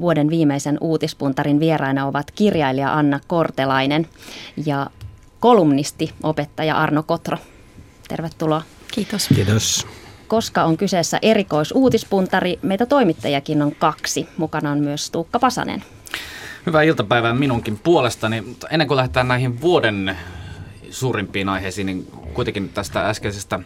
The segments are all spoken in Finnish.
vuoden viimeisen uutispuntarin vieraina ovat kirjailija Anna Kortelainen ja kolumnisti, opettaja Arno Kotro. Tervetuloa. Kiitos. Kiitos. Koska on kyseessä erikoisuutispuntari, meitä toimittajakin on kaksi. Mukana on myös Tuukka Pasanen. Hyvää iltapäivää minunkin puolestani. Mutta ennen kuin lähdetään näihin vuoden suurimpiin aiheisiin, niin kuitenkin tästä äskeisestä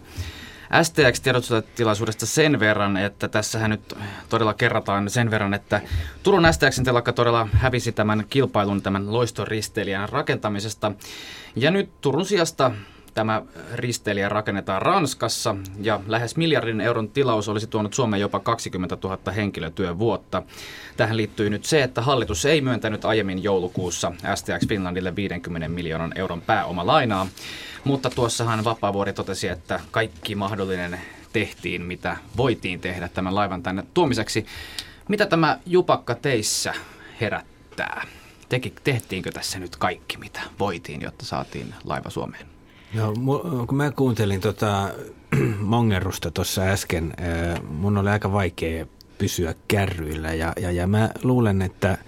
STX-tiedotustilaisuudesta sen verran, että tässähän nyt todella kerrataan sen verran, että Turun STXn telakka todella hävisi tämän kilpailun tämän loistoristeilijän rakentamisesta. Ja nyt Turun sijasta Tämä risteilijä rakennetaan Ranskassa ja lähes miljardin euron tilaus olisi tuonut Suomeen jopa 20 000 henkilötyövuotta. Tähän liittyy nyt se, että hallitus ei myöntänyt aiemmin joulukuussa STX Finlandille 50 miljoonan euron pääomalainaa, mutta tuossahan Vapaavuori totesi, että kaikki mahdollinen tehtiin, mitä voitiin tehdä tämän laivan tänne tuomiseksi. Mitä tämä jupakka teissä herättää? Teki, tehtiinkö tässä nyt kaikki, mitä voitiin, jotta saatiin laiva Suomeen? No, kun mä kuuntelin tota Mongerusta tuossa äsken, mun oli aika vaikea pysyä kärryillä ja, ja, ja mä luulen, että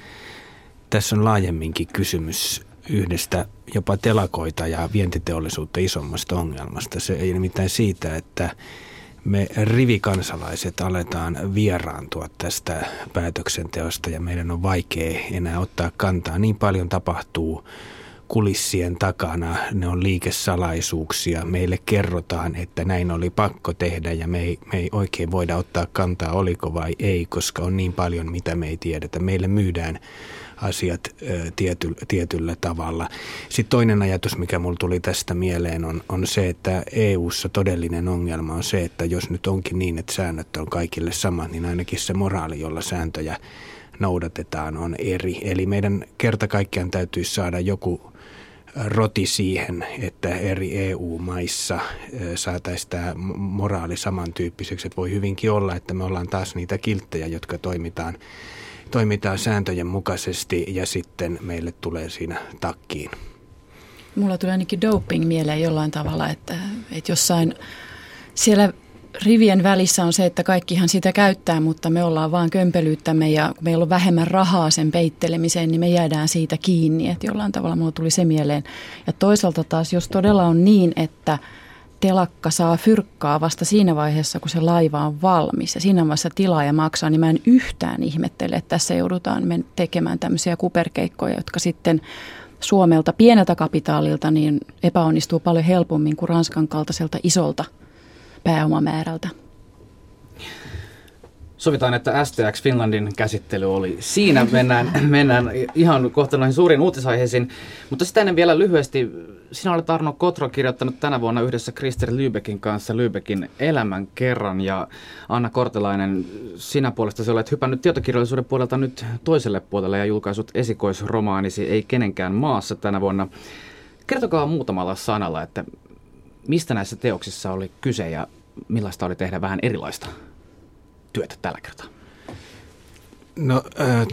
tässä on laajemminkin kysymys yhdestä jopa telakoita ja vientiteollisuutta isommasta ongelmasta. Se ei nimittäin siitä, että me rivikansalaiset aletaan vieraantua tästä päätöksenteosta ja meidän on vaikea enää ottaa kantaa. Niin paljon tapahtuu kulissien takana, ne on liikesalaisuuksia. Meille kerrotaan, että näin oli pakko tehdä ja me ei, me ei oikein voida ottaa kantaa, oliko vai ei, koska on niin paljon, mitä me ei tiedetä. Meille myydään asiat tiety, tietyllä tavalla. Sitten toinen ajatus, mikä mulla tuli tästä mieleen, on, on se, että EU:ssa todellinen ongelma on se, että jos nyt onkin niin, että säännöt on kaikille samat, niin ainakin se moraali, jolla sääntöjä noudatetaan, on eri. Eli meidän kerta kaikkiaan täytyisi saada joku roti siihen, että eri EU-maissa saataisiin tämä moraali samantyyppiseksi. Että voi hyvinkin olla, että me ollaan taas niitä kilttejä, jotka toimitaan, toimitaan sääntöjen mukaisesti ja sitten meille tulee siinä takkiin. Mulla tulee ainakin doping mieleen jollain tavalla, että, että jossain siellä rivien välissä on se, että kaikkihan sitä käyttää, mutta me ollaan vaan kömpelyyttämme ja kun meillä on vähemmän rahaa sen peittelemiseen, niin me jäädään siitä kiinni. Että jollain tavalla mulla tuli se mieleen. Ja toisaalta taas, jos todella on niin, että telakka saa fyrkkaa vasta siinä vaiheessa, kun se laiva on valmis ja siinä vaiheessa tilaaja maksaa, niin mä en yhtään ihmettele, että tässä joudutaan tekemään tämmöisiä kuperkeikkoja, jotka sitten Suomelta pieneltä kapitaalilta niin epäonnistuu paljon helpommin kuin Ranskan kaltaiselta isolta – pääomamäärältä. Sovitaan, että STX Finlandin käsittely oli siinä. Mennään, mennään ihan kohta noihin suuriin uutisaiheisiin. Mutta sitä ennen vielä lyhyesti. Sinä olet Arno Kotro kirjoittanut tänä vuonna yhdessä Krister Lübeckin kanssa Lübeckin elämän kerran. Ja Anna Kortelainen, sinä puolesta olet hypännyt tietokirjallisuuden puolelta nyt toiselle puolelle ja julkaisut esikoisromaanisi Ei kenenkään maassa tänä vuonna. Kertokaa muutamalla sanalla, että mistä näissä teoksissa oli kyse ja millaista oli tehdä vähän erilaista työtä tällä kertaa? No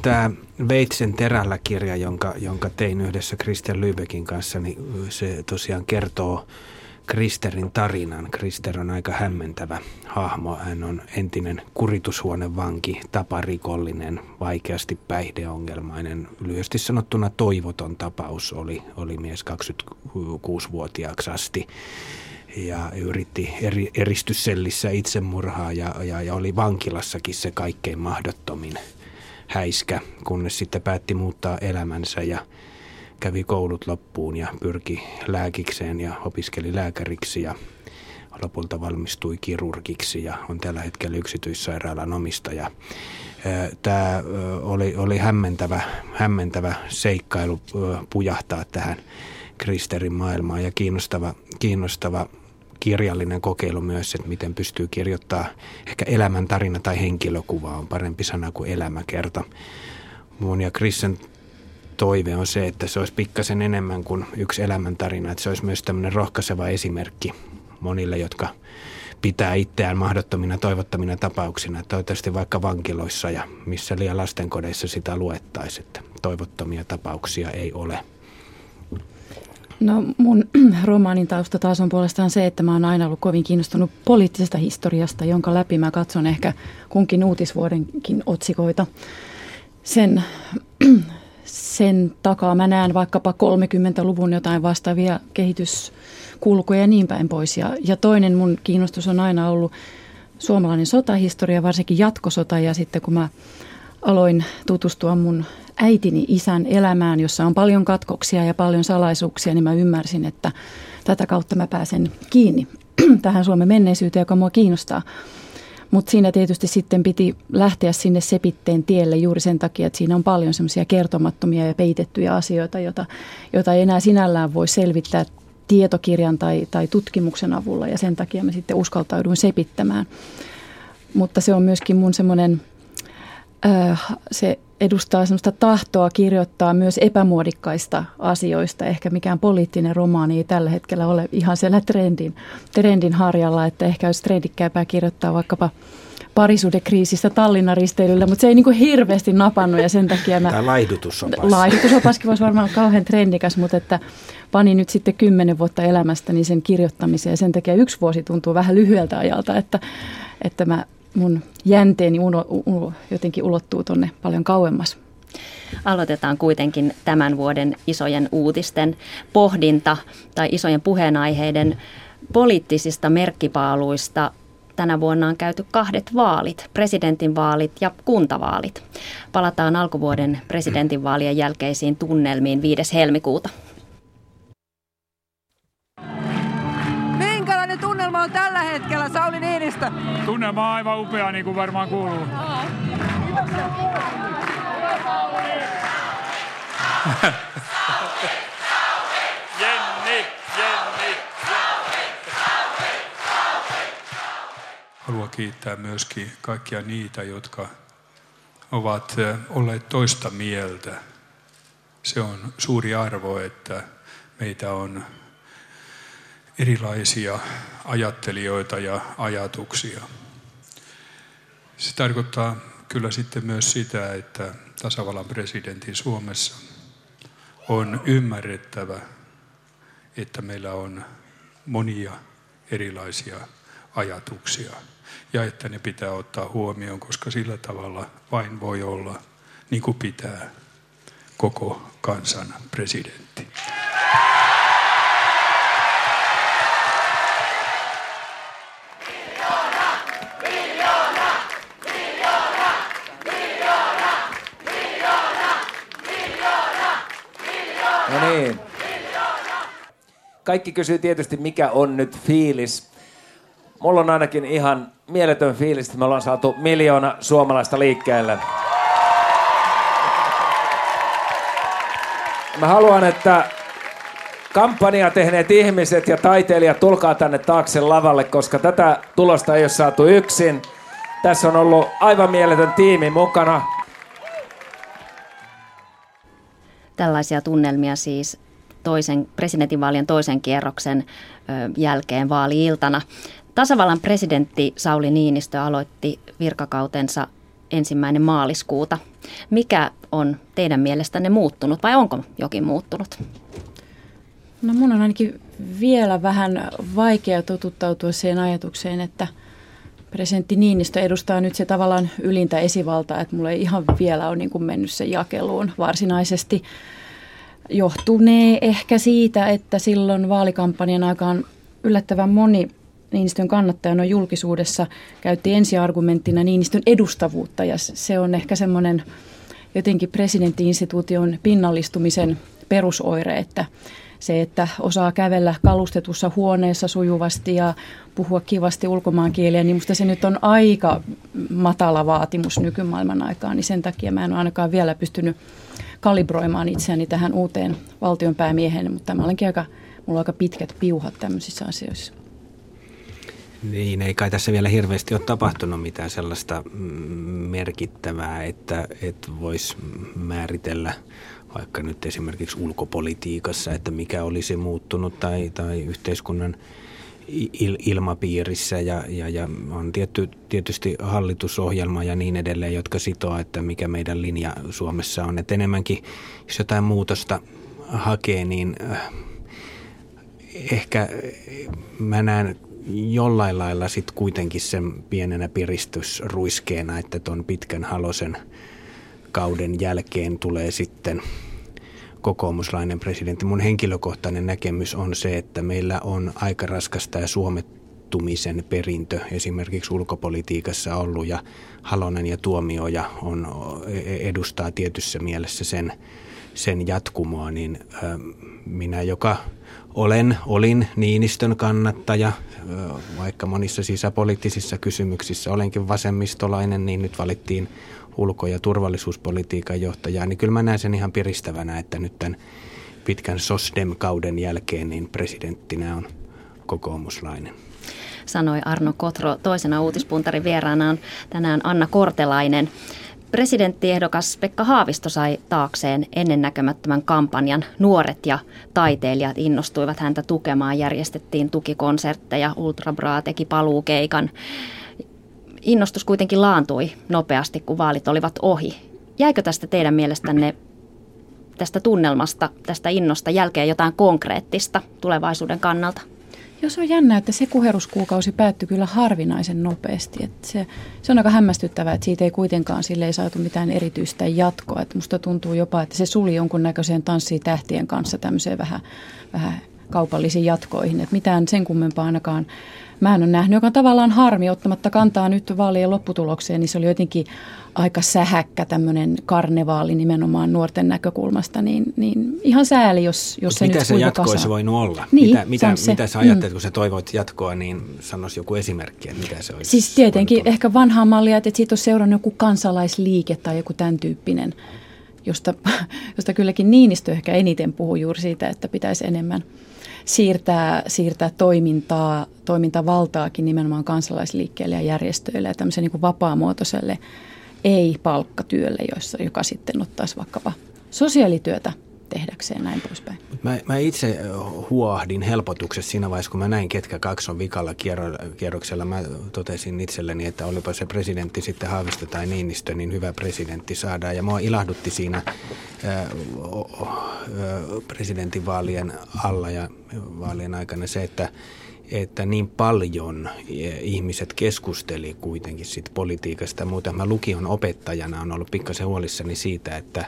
tämä Veitsen terällä kirja, jonka, jonka tein yhdessä Christian Lübeckin kanssa, niin se tosiaan kertoo Kristerin tarinan. Krister on aika hämmentävä hahmo. Hän on entinen kuritushuonevanki, taparikollinen, vaikeasti päihdeongelmainen. Lyhyesti sanottuna toivoton tapaus oli, oli mies 26-vuotiaaksi asti ja yritti eri, eristyssellissä itsemurhaa ja, ja, ja oli vankilassakin se kaikkein mahdottomin häiskä, kunnes sitten päätti muuttaa elämänsä ja kävi koulut loppuun ja pyrki lääkikseen ja opiskeli lääkäriksi ja lopulta valmistui kirurgiksi ja on tällä hetkellä yksityissairaalan omistaja. Tämä oli, oli hämmentävä, hämmentävä seikkailu pujahtaa tähän Kristerin maailmaan ja kiinnostava, kiinnostava kirjallinen kokeilu myös, että miten pystyy kirjoittaa ehkä elämäntarina tai henkilökuva on parempi sana kuin elämäkerta. Mun ja Kristen toive on se, että se olisi pikkasen enemmän kuin yksi elämäntarina, että se olisi myös tämmöinen rohkaiseva esimerkki monille, jotka pitää itseään mahdottomina toivottomina tapauksina. Toivottavasti vaikka vankiloissa ja missä liian lastenkodeissa sitä luettaisiin, että toivottomia tapauksia ei ole. No mun romaanin tausta taas on puolestaan se, että mä oon aina ollut kovin kiinnostunut poliittisesta historiasta, jonka läpi mä katson ehkä kunkin uutisvuodenkin otsikoita. sen, sen takaa mä näen vaikkapa 30-luvun jotain vastaavia kehityskulkuja ja niin päin pois. Ja, ja toinen mun kiinnostus on aina ollut suomalainen sotahistoria, varsinkin jatkosota ja sitten kun mä aloin tutustua mun äitini isän elämään, jossa on paljon katkoksia ja paljon salaisuuksia, niin mä ymmärsin, että tätä kautta mä pääsen kiinni tähän Suomen menneisyyteen, joka mua kiinnostaa. Mutta siinä tietysti sitten piti lähteä sinne sepitteen tielle juuri sen takia, että siinä on paljon semmoisia kertomattomia ja peitettyjä asioita, joita, joita ei enää sinällään voi selvittää tietokirjan tai, tai tutkimuksen avulla ja sen takia mä sitten uskaltauduin sepittämään. Mutta se on myöskin mun semmoinen, äh, se edustaa semmoista tahtoa kirjoittaa myös epämuodikkaista asioista. Ehkä mikään poliittinen romaani ei tällä hetkellä ole ihan siellä trendin, trendin harjalla, että ehkä olisi trendikkääpää kirjoittaa vaikkapa parisuudekriisistä Tallinnan risteilyllä, mutta se ei niin kuin hirveästi napannut ja sen takia mä... Tämä laihdutusopas. Laihdutusopaskin voisi varmaan olla kauhean trendikäs, mutta että panin nyt sitten kymmenen vuotta elämästäni sen kirjoittamiseen ja sen takia yksi vuosi tuntuu vähän lyhyeltä ajalta, että, että mä mun jänteeni uno, uno, jotenkin ulottuu tuonne paljon kauemmas. Aloitetaan kuitenkin tämän vuoden isojen uutisten pohdinta tai isojen puheenaiheiden poliittisista merkkipaaluista. Tänä vuonna on käyty kahdet vaalit, presidentinvaalit ja kuntavaalit. Palataan alkuvuoden presidentinvaalien jälkeisiin tunnelmiin 5. helmikuuta. tunnelma on tällä hetkellä, Sauli Niinistö? Tunnelma on aivan upea, niin kuin varmaan kuuluu. Jenni, Jenni, Haluan kiittää myöskin kaikkia niitä, jotka ovat olleet toista mieltä. Se on suuri arvo, että meitä on erilaisia ajattelijoita ja ajatuksia. Se tarkoittaa kyllä sitten myös sitä, että tasavallan presidentin Suomessa on ymmärrettävä, että meillä on monia erilaisia ajatuksia ja että ne pitää ottaa huomioon, koska sillä tavalla vain voi olla niin kuin pitää koko kansan presidentti. Kaikki kysyy tietysti, mikä on nyt fiilis. Mulla on ainakin ihan mieletön fiilis, että me ollaan saatu miljoona suomalaista liikkeelle. Mä haluan, että kampanja tehneet ihmiset ja taiteilijat tulkaa tänne taakse lavalle, koska tätä tulosta ei ole saatu yksin. Tässä on ollut aivan mieletön tiimi mukana. Tällaisia tunnelmia siis toisen, presidentinvaalien toisen kierroksen jälkeen vaali-iltana. Tasavallan presidentti Sauli Niinistö aloitti virkakautensa ensimmäinen maaliskuuta. Mikä on teidän mielestänne muuttunut vai onko jokin muuttunut? No mun on ainakin vielä vähän vaikea totuttautua siihen ajatukseen, että – presidentti Niinistö edustaa nyt se tavallaan ylintä esivaltaa, että mulla ei ihan vielä ole niin kuin mennyt se jakeluun varsinaisesti. Johtunee ehkä siitä, että silloin vaalikampanjan aikaan yllättävän moni Niinistön kannattajana julkisuudessa käytti ensiargumenttina Niinistön edustavuutta ja se on ehkä semmoinen jotenkin presidenttiinstituution pinnallistumisen perusoire, että se, että osaa kävellä kalustetussa huoneessa sujuvasti ja puhua kivasti ulkomaankieliä, niin minusta se nyt on aika matala vaatimus nykymaailman aikaan, niin sen takia mä en ole ainakaan vielä pystynyt kalibroimaan itseäni tähän uuteen valtionpäämiehen, mutta mä olenkin aika, mulla on aika pitkät piuhat tämmöisissä asioissa. Niin, ei kai tässä vielä hirveästi ole tapahtunut mitään sellaista merkittävää, että, että voisi määritellä vaikka nyt esimerkiksi ulkopolitiikassa, että mikä olisi muuttunut tai, tai yhteiskunnan il, ilmapiirissä ja, ja, ja on tietty, tietysti hallitusohjelma ja niin edelleen, jotka sitoo, että mikä meidän linja Suomessa on. Että enemmänkin, jos jotain muutosta hakee, niin äh, ehkä mä näen jollain lailla sitten kuitenkin sen pienenä piristysruiskeena, että tuon pitkän halosen kauden jälkeen tulee sitten kokoomuslainen presidentti. Mun henkilökohtainen näkemys on se, että meillä on aika raskasta ja suomettumisen perintö esimerkiksi ulkopolitiikassa ollut ja Halonen ja Tuomioja on, edustaa tietyssä mielessä sen, sen jatkumoa, niin minä, joka olen, olin Niinistön kannattaja, vaikka monissa sisäpoliittisissa kysymyksissä olenkin vasemmistolainen, niin nyt valittiin ulko- ja turvallisuuspolitiikan johtajaa, niin kyllä mä näen sen ihan piristävänä, että nyt tämän pitkän SOSDEM-kauden jälkeen niin presidenttinä on kokoomuslainen. Sanoi Arno Kotro. Toisena uutispuntarin vieraana on tänään Anna Kortelainen. Presidenttiehdokas Pekka Haavisto sai taakseen ennennäkemättömän kampanjan. Nuoret ja taiteilijat innostuivat häntä tukemaan. Järjestettiin tukikonsertteja, Ultra Bra teki paluukeikan. Innostus kuitenkin laantui nopeasti, kun vaalit olivat ohi. Jäikö tästä teidän mielestänne tästä tunnelmasta, tästä innosta jälkeen jotain konkreettista tulevaisuuden kannalta? Joo, se on jännä, että se kuheruskuukausi päättyi kyllä harvinaisen nopeasti. Että se, se on aika hämmästyttävää, että siitä ei kuitenkaan sille ei saatu mitään erityistä jatkoa. Että musta tuntuu jopa, että se suli jonkunnäköiseen tanssiin tähtien kanssa tämmöiseen vähän, vähän kaupallisiin jatkoihin. Että mitään sen kummempaa ainakaan mä en ole nähnyt, joka on tavallaan harmi ottamatta kantaa nyt vaalien lopputulokseen, niin se oli jotenkin aika sähäkkä tämmöinen karnevaali nimenomaan nuorten näkökulmasta, niin, niin ihan sääli, jos, jos se mitä nyt se jatko olisi voinut olla? Niin, mitä, mitä, se. mitä sä ajattelet, mm. kun sä toivoit jatkoa, niin sanoisi joku esimerkki, että mitä se olisi Siis tietenkin ehkä vanhaa mallia, että siitä olisi seurannut joku kansalaisliike tai joku tämän tyyppinen, josta, josta kylläkin Niinistö ehkä eniten puhuu juuri siitä, että pitäisi enemmän – siirtää, siirtää toimintaa, toimintavaltaakin nimenomaan kansalaisliikkeelle ja järjestöille ja tämmöiselle niin vapaamuotoiselle ei-palkkatyölle, jossa, joka sitten ottaisi vaikkapa sosiaalityötä tehdäkseen näin poispäin. Mä, mä itse huohdin helpotuksessa siinä vaiheessa, kun mä näin, ketkä kaksi on vikalla kierroksella. Mä totesin itselleni, että olipa se presidentti sitten Haavisto tai Niinistö, niin hyvä presidentti saadaan. Ja mua ilahdutti siinä presidentinvaalien alla ja vaalien aikana se, että että niin paljon ihmiset keskusteli kuitenkin siitä politiikasta. Muuten mä lukion opettajana on ollut pikkasen huolissani siitä, että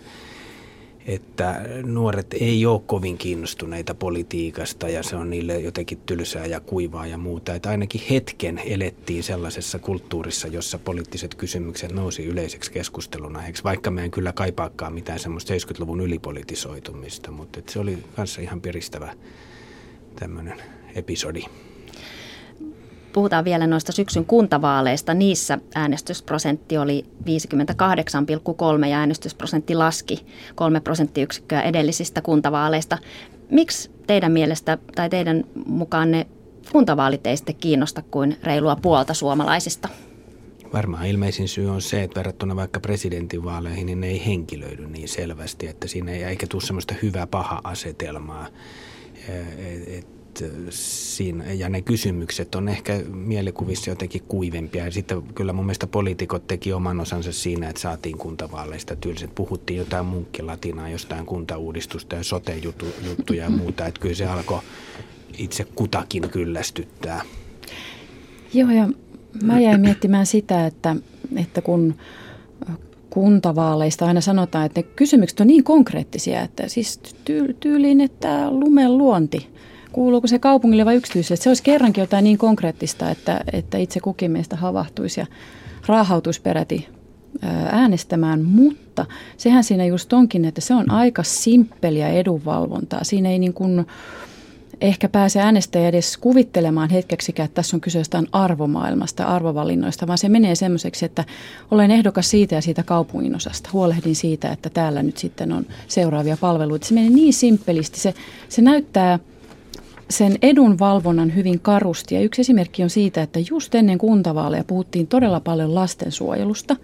että nuoret ei ole kovin kiinnostuneita politiikasta ja se on niille jotenkin tylsää ja kuivaa ja muuta. Että ainakin hetken elettiin sellaisessa kulttuurissa, jossa poliittiset kysymykset nousi yleiseksi keskustelun aiheeksi, vaikka me en kyllä kaipaakaan mitään semmoista 70-luvun ylipolitisoitumista, mutta se oli kanssa ihan piristävä tämmöinen episodi. Puhutaan vielä noista syksyn kuntavaaleista. Niissä äänestysprosentti oli 58,3 ja äänestysprosentti laski 3 prosenttiyksikköä edellisistä kuntavaaleista. Miksi teidän mielestä tai teidän mukaan ne kuntavaalit ei sitten kiinnosta kuin reilua puolta suomalaisista? Varmaan ilmeisin syy on se, että verrattuna vaikka presidentinvaaleihin, niin ne ei henkilöidy niin selvästi, että siinä ei eikä tule semmoista hyvä-paha asetelmaa. Et, siinä, ja ne kysymykset on ehkä mielikuvissa jotenkin kuivempia. Ja sitten kyllä mun mielestä poliitikot teki oman osansa siinä, että saatiin kuntavaaleista tylsät. Puhuttiin jotain munkkilatinaa, jostain kuntauudistusta ja sote-juttuja ja muuta. Että kyllä se alkoi itse kutakin kyllästyttää. Joo, ja mä jäin miettimään sitä, että, että kun kuntavaaleista aina sanotaan, että ne kysymykset on niin konkreettisia, että siis tyyliin, että lumen luonti kuuluuko se kaupungille vai yksityiselle. Se olisi kerrankin jotain niin konkreettista, että, että itse kukin meistä havahtuisi ja raahautuisi peräti äänestämään, mutta sehän siinä just onkin, että se on aika simppeliä edunvalvontaa. Siinä ei niin kuin ehkä pääse äänestäjä edes kuvittelemaan hetkeksikään, että tässä on kyse jostain arvomaailmasta, arvovalinnoista, vaan se menee semmoiseksi, että olen ehdokas siitä ja siitä kaupunginosasta. Huolehdin siitä, että täällä nyt sitten on seuraavia palveluita. Se menee niin simppelisti. Se, se näyttää – sen edunvalvonnan hyvin karusti. Ja yksi esimerkki on siitä, että just ennen kuntavaaleja puhuttiin todella paljon lastensuojelusta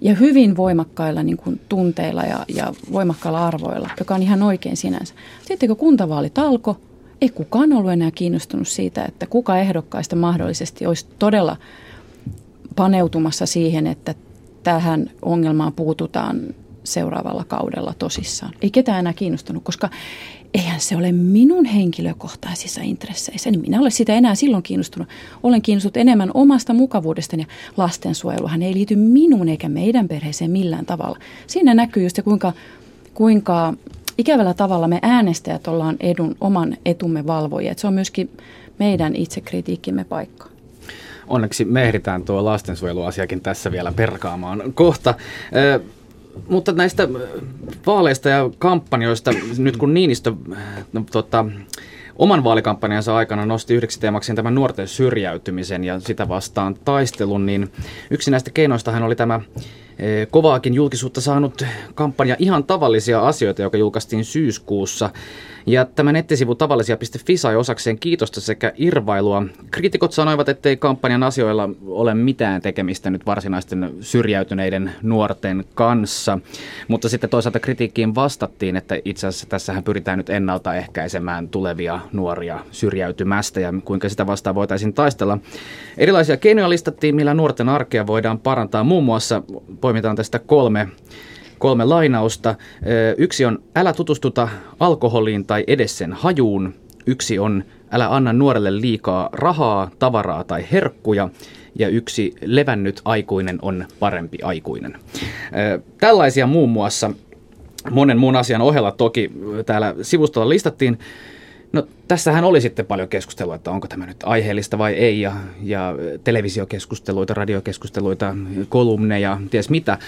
ja hyvin voimakkailla niin kuin tunteilla ja, ja voimakkailla arvoilla, joka on ihan oikein sinänsä. Sitten kun kuntavaalit alkoi, ei kukaan ollut enää kiinnostunut siitä, että kuka ehdokkaista mahdollisesti olisi todella paneutumassa siihen, että tähän ongelmaan puututaan seuraavalla kaudella tosissaan. Ei ketään enää kiinnostunut, koska eihän se ole minun henkilökohtaisissa intresseissä. Niin minä olen sitä enää silloin kiinnostunut. Olen kiinnostunut enemmän omasta mukavuudestani ja lastensuojeluhan ei liity minuun eikä meidän perheeseen millään tavalla. Siinä näkyy just se, kuinka, kuinka ikävällä tavalla me äänestäjät ollaan edun, oman etumme valvojia. se on myöskin meidän itsekritiikkimme paikka. Onneksi me ehditään tuo lastensuojeluasiakin tässä vielä perkaamaan kohta. Mutta näistä vaaleista ja kampanjoista, nyt kun Niinistö no, tota, oman vaalikampanjansa aikana nosti yhdeksi teemaksi tämän nuorten syrjäytymisen ja sitä vastaan taistelun, niin yksi näistä keinoista hän oli tämä kovaakin julkisuutta saanut kampanja Ihan tavallisia asioita, joka julkaistiin syyskuussa. Ja tämä nettisivu tavallisia.fi sai osakseen kiitosta sekä irvailua. Kritikot sanoivat, ettei kampanjan asioilla ole mitään tekemistä nyt varsinaisten syrjäytyneiden nuorten kanssa. Mutta sitten toisaalta kritiikkiin vastattiin, että itse asiassa tässähän pyritään nyt ennaltaehkäisemään tulevia nuoria syrjäytymästä ja kuinka sitä vastaan voitaisiin taistella. Erilaisia keinoja listattiin, millä nuorten arkea voidaan parantaa. Muun muassa poimitaan tästä kolme kolme lainausta. Yksi on älä tutustuta alkoholiin tai edes sen hajuun. Yksi on älä anna nuorelle liikaa rahaa, tavaraa tai herkkuja. Ja yksi levännyt aikuinen on parempi aikuinen. Tällaisia muun muassa monen muun asian ohella toki täällä sivustolla listattiin. No tässähän oli sitten paljon keskustelua, että onko tämä nyt aiheellista vai ei, ja, ja televisiokeskusteluita, radiokeskusteluita, kolumneja, ties mitä.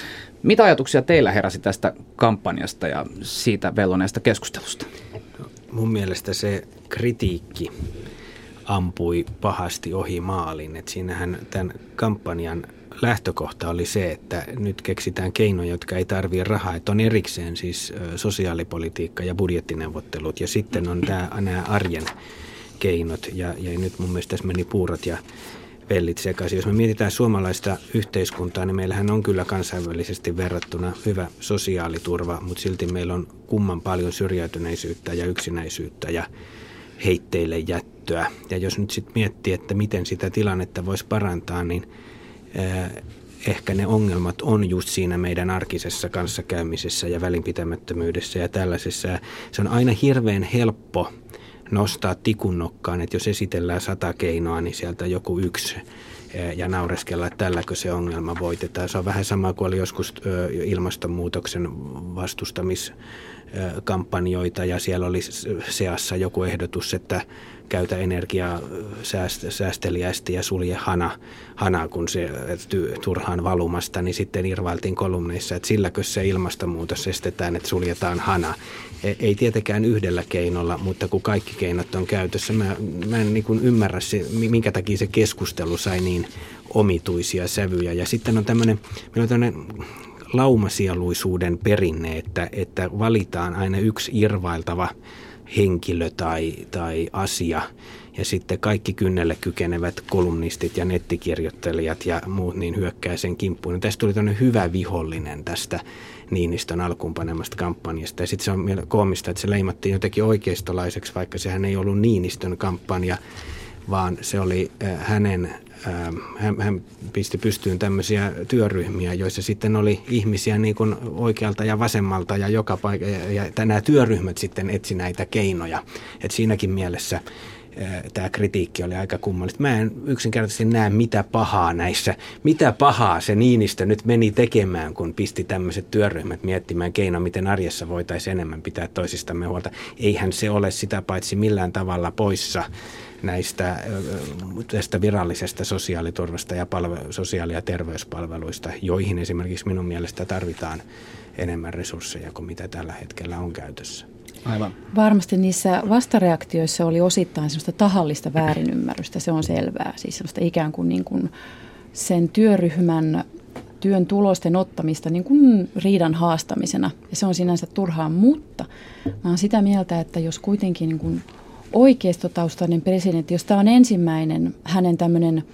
Mitä ajatuksia teillä heräsi tästä kampanjasta ja siitä velloneesta keskustelusta? Mun mielestä se kritiikki ampui pahasti ohi maalin. Et siinähän tämän kampanjan lähtökohta oli se, että nyt keksitään keinoja, jotka ei tarvitse rahaa. Että on erikseen siis sosiaalipolitiikka ja budjettineuvottelut ja sitten on tämä, nämä arjen keinot. Ja, ja nyt mun mielestä tässä meni puurat ja vellit sekaisin. Jos me mietitään suomalaista yhteiskuntaa, niin meillähän on kyllä kansainvälisesti verrattuna hyvä sosiaaliturva, mutta silti meillä on kumman paljon syrjäytyneisyyttä ja yksinäisyyttä ja heitteille jättöä. Ja jos nyt sitten miettii, että miten sitä tilannetta voisi parantaa, niin – ehkä ne ongelmat on just siinä meidän arkisessa kanssakäymisessä ja välinpitämättömyydessä ja tällaisessa. Se on aina hirveän helppo nostaa tikun nokkaan, että jos esitellään sata keinoa, niin sieltä joku yksi ja naureskella, että tälläkö se ongelma voitetaan. Se on vähän sama kuin oli joskus ilmastonmuutoksen vastustamiskampanjoita ja siellä oli seassa joku ehdotus, että käytä energiaa säästeliästi ja sulje hana, hana kun se ty, turhaan valumasta, niin sitten irvailtiin kolumneissa, että silläkö se ilmastonmuutos estetään, että suljetaan hana. E, ei tietenkään yhdellä keinolla, mutta kun kaikki keinot on käytössä, mä, mä en niin ymmärrä, se, minkä takia se keskustelu sai niin omituisia sävyjä. Ja sitten on tämmöinen, meillä on tämmöinen laumasieluisuuden perinne, että, että valitaan aina yksi irvailtava henkilö tai, tai asia. Ja sitten kaikki kynnelle kykenevät kolumnistit ja nettikirjoittelijat ja muut niin hyökkää sen kimppuun. Ja tästä tuli tämmöinen hyvä vihollinen tästä Niinistön alkuun panemasta kampanjasta. Ja sitten se on koomista, että se leimattiin jotenkin oikeistolaiseksi, vaikka sehän ei ollut Niinistön kampanja, vaan se oli äh, hänen hän, hän pisti pystyyn tämmöisiä työryhmiä, joissa sitten oli ihmisiä niin kuin oikealta ja vasemmalta ja joka paikka. Ja, ja nämä työryhmät sitten etsi näitä keinoja. Et siinäkin mielessä äh, tämä kritiikki oli aika kummallista. Mä en yksinkertaisesti näe mitä pahaa näissä, mitä pahaa se Niinistö nyt meni tekemään, kun pisti tämmöiset työryhmät miettimään keino, miten arjessa voitaisiin enemmän pitää toisistamme huolta. Eihän se ole sitä paitsi millään tavalla poissa näistä tästä virallisesta sosiaaliturvasta ja palve- sosiaali- ja terveyspalveluista, joihin esimerkiksi minun mielestä tarvitaan enemmän resursseja kuin mitä tällä hetkellä on käytössä. Aivan. Varmasti niissä vastareaktioissa oli osittain sellaista tahallista väärinymmärrystä, se on selvää. Siis sellaista ikään kuin, niin kuin sen työryhmän työn tulosten ottamista niin kuin riidan haastamisena. Ja se on sinänsä turhaa, mutta mä olen sitä mieltä, että jos kuitenkin niin kuin oikeistotaustainen presidentti, jos tämä on ensimmäinen hänen tämmöinen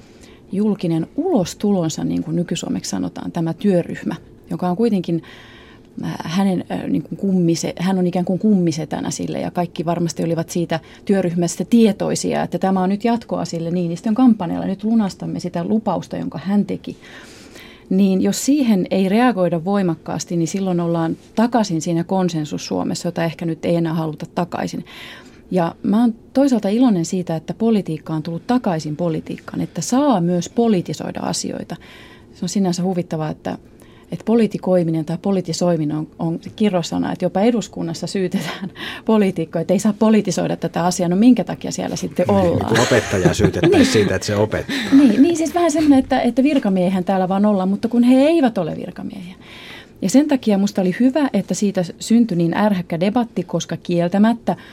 julkinen ulostulonsa, niin kuin nykysuomeksi sanotaan, tämä työryhmä, joka on kuitenkin äh, hänen, äh, niin kuin kummise, hän on ikään kuin kummisetänä sille ja kaikki varmasti olivat siitä työryhmästä tietoisia, että tämä on nyt jatkoa sille Niinistön kampanjalle. Nyt lunastamme sitä lupausta, jonka hän teki niin jos siihen ei reagoida voimakkaasti, niin silloin ollaan takaisin siinä konsensus Suomessa, jota ehkä nyt ei enää haluta takaisin. Ja mä oon toisaalta iloinen siitä, että politiikka on tullut takaisin politiikkaan, että saa myös politisoida asioita. Se on sinänsä huvittavaa, että, että politikoiminen tai politisoiminen on, on kirrosana, että jopa eduskunnassa syytetään poliitikkoja, että ei saa politisoida tätä asiaa. No minkä takia siellä sitten niin, ollaan? Niin opettaja syytettäisiin niin. siitä, että se opettaa. Niin, niin siis vähän semmoinen, että, että virkamiehän täällä vaan ollaan, mutta kun he eivät ole virkamiehiä. Ja sen takia musta oli hyvä, että siitä syntyi niin ärhäkkä debatti, koska kieltämättä –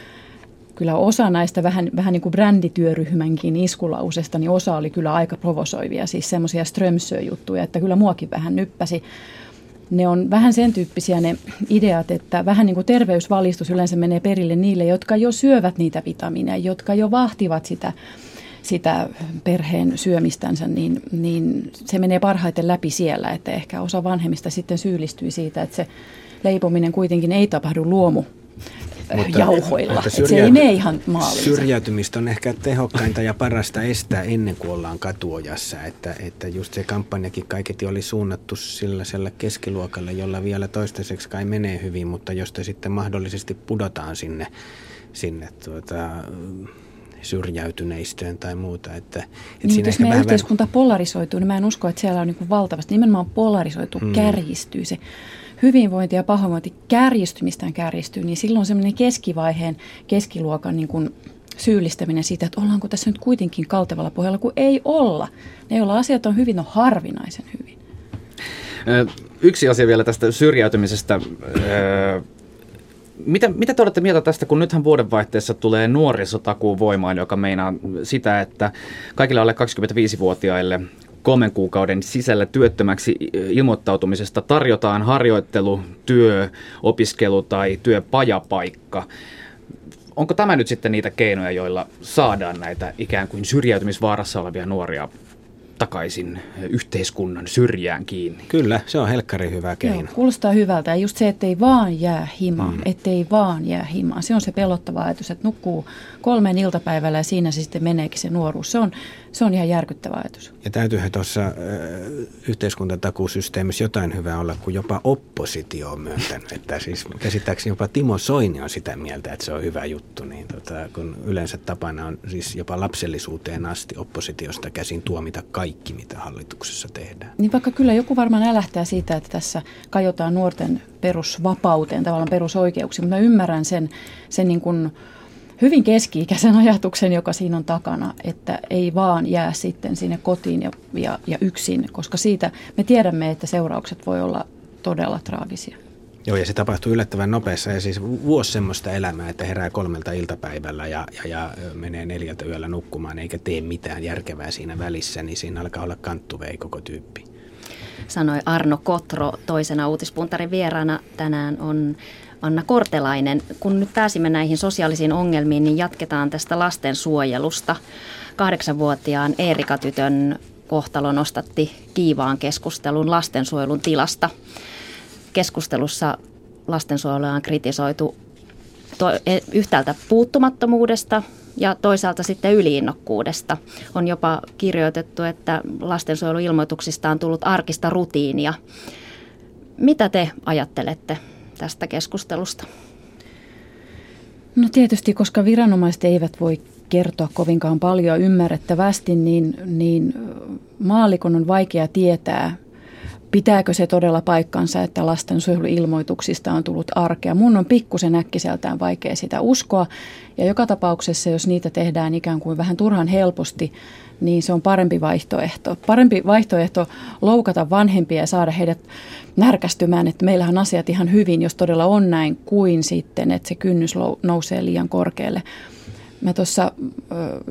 kyllä osa näistä vähän, vähän niin kuin brändityöryhmänkin iskulausesta, niin osa oli kyllä aika provosoivia, siis semmoisia Strömsö-juttuja, että kyllä muakin vähän nyppäsi. Ne on vähän sen tyyppisiä ne ideat, että vähän niin kuin terveysvalistus yleensä menee perille niille, jotka jo syövät niitä vitamiineja, jotka jo vahtivat sitä, sitä perheen syömistänsä, niin, niin se menee parhaiten läpi siellä, että ehkä osa vanhemmista sitten syyllistyy siitä, että se leipominen kuitenkin ei tapahdu luomu mutta, jauhoilla. Mutta syrjä... se ei mene ihan maaliin. Syrjäytymistä on ehkä tehokkainta ja parasta estää ennen kuin ollaan katuojassa. Että, että just se kampanjakin kaiketi oli suunnattu sellaiselle keskiluokalle, jolla vielä toistaiseksi kai menee hyvin, mutta josta sitten mahdollisesti pudotaan sinne, sinne tuota, syrjäytyneistöön tai muuta. Että, että niin, jos meidän yhteiskunta polarisoituu, niin mä en usko, että siellä on niin valtavasti. Nimenomaan polarisoitu, hmm. kärjistyy se hyvinvointi ja pahoinvointi kärjistymistään kärjistyy, niin silloin semmoinen keskivaiheen, keskiluokan niin kuin syyllistäminen siitä, että ollaanko tässä nyt kuitenkin kaltevalla pohjalla, kun ei olla. Ne, joilla asiat on hyvin, on harvinaisen hyvin. Yksi asia vielä tästä syrjäytymisestä. Mitä, mitä te olette mieltä tästä, kun nythän vuodenvaihteessa tulee nuorisotakuu voimaan, joka meinaa sitä, että kaikille alle 25-vuotiaille kolmen kuukauden sisällä työttömäksi ilmoittautumisesta tarjotaan harjoittelu, työ, opiskelu tai työpajapaikka. Onko tämä nyt sitten niitä keinoja, joilla saadaan näitä ikään kuin syrjäytymisvaarassa olevia nuoria takaisin yhteiskunnan syrjään kiinni. Kyllä, se on helkkari hyvä keino. Joo, kuulostaa hyvältä. Ja just se, ettei vaan jää himaan, mm. ettei vaan jää himaan. Se on se pelottava ajatus, että nukkuu kolmeen iltapäivällä ja siinä se sitten meneekin se nuoruus. Se on, se on ihan järkyttävä ajatus. Ja täytyyhän tuossa äh, yhteiskuntatakuusysteemissä jotain hyvää olla, kun jopa oppositio on myöntänyt. Että siis käsittääkseni jopa Timo Soini on sitä mieltä, että se on hyvä juttu. Niin tota, kun yleensä tapana on siis jopa lapsellisuuteen asti oppositiosta käsin tuomita kaikki, mitä hallituksessa tehdään. Niin vaikka kyllä joku varmaan älähtää siitä, että tässä kajotaan nuorten perusvapauteen, tavallaan perusoikeuksiin, mutta mä ymmärrän sen, sen niin kuin hyvin keski-ikäisen ajatuksen, joka siinä on takana, että ei vaan jää sitten sinne kotiin ja, ja, ja yksin, koska siitä me tiedämme, että seuraukset voi olla todella traagisia. Joo, ja se tapahtuu yllättävän nopeassa ja siis vuosi semmoista elämää, että herää kolmelta iltapäivällä ja, ja, ja menee neljältä yöllä nukkumaan eikä tee mitään järkevää siinä välissä, niin siinä alkaa olla kanttuvei koko tyyppi. Sanoi Arno Kotro toisena uutispuntarin vieraana. Tänään on Anna Kortelainen. Kun nyt pääsimme näihin sosiaalisiin ongelmiin, niin jatketaan tästä lastensuojelusta. Kahdeksanvuotiaan Eerika-tytön kohtalo nostatti kiivaan keskustelun lastensuojelun tilasta. Keskustelussa lastensuojelua on kritisoitu e, yhtäältä puuttumattomuudesta ja toisaalta sitten yliinnokkuudesta. On jopa kirjoitettu, että lastensuojeluilmoituksista on tullut arkista rutiinia. Mitä te ajattelette tästä keskustelusta? No tietysti, koska viranomaiset eivät voi kertoa kovinkaan paljon ymmärrettävästi, niin, niin maalikon on vaikea tietää, pitääkö se todella paikkansa, että lastensuojeluilmoituksista on tullut arkea. Mun on pikkusen äkkiseltään vaikea sitä uskoa. Ja joka tapauksessa, jos niitä tehdään ikään kuin vähän turhan helposti, niin se on parempi vaihtoehto. Parempi vaihtoehto loukata vanhempia ja saada heidät närkästymään, että meillähän asiat ihan hyvin, jos todella on näin, kuin sitten, että se kynnys nousee liian korkealle. Mä tuossa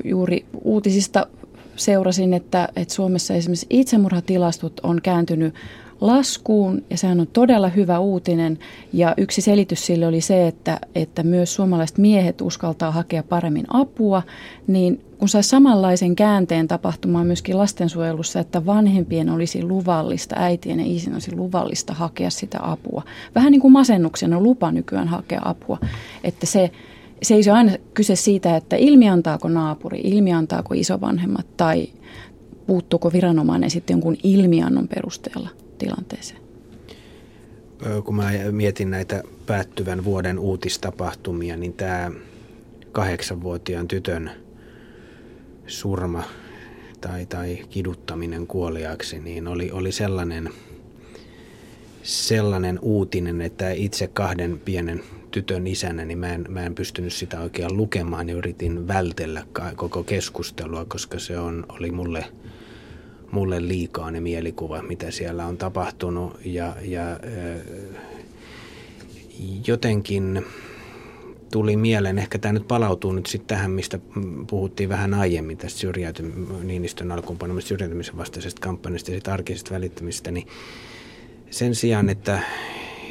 juuri uutisista seurasin, että, että Suomessa esimerkiksi itsemurhatilastot on kääntynyt laskuun ja sehän on todella hyvä uutinen. Ja yksi selitys sille oli se, että, että myös suomalaiset miehet uskaltaa hakea paremmin apua, niin kun saisi samanlaisen käänteen tapahtumaan myöskin lastensuojelussa, että vanhempien olisi luvallista, äitien ja isin olisi luvallista hakea sitä apua. Vähän niin kuin masennuksen on lupa nykyään hakea apua, että se, se ei ole aina kyse siitä, että ilmiantaako naapuri, ilmiantaako isovanhemmat tai puuttuuko viranomainen sitten jonkun ilmiannon perusteella tilanteeseen? Kun mä mietin näitä päättyvän vuoden uutistapahtumia, niin tämä kahdeksanvuotiaan tytön surma tai, tai kiduttaminen kuoliaksi, niin oli, oli sellainen, sellainen uutinen, että itse kahden pienen tytön isänä, niin mä en, mä en pystynyt sitä oikein lukemaan ja yritin vältellä koko keskustelua, koska se on, oli mulle, mulle liikaa ne mielikuva, mitä siellä on tapahtunut. Ja, ja jotenkin tuli mieleen, ehkä tämä nyt palautuu nyt sitten tähän, mistä puhuttiin vähän aiemmin tästä syrjäytymistä, Niinistön alkuun syrjäytymisen vastaisesta kampanjasta ja sitten arkisesta välittämistä, niin sen sijaan, että,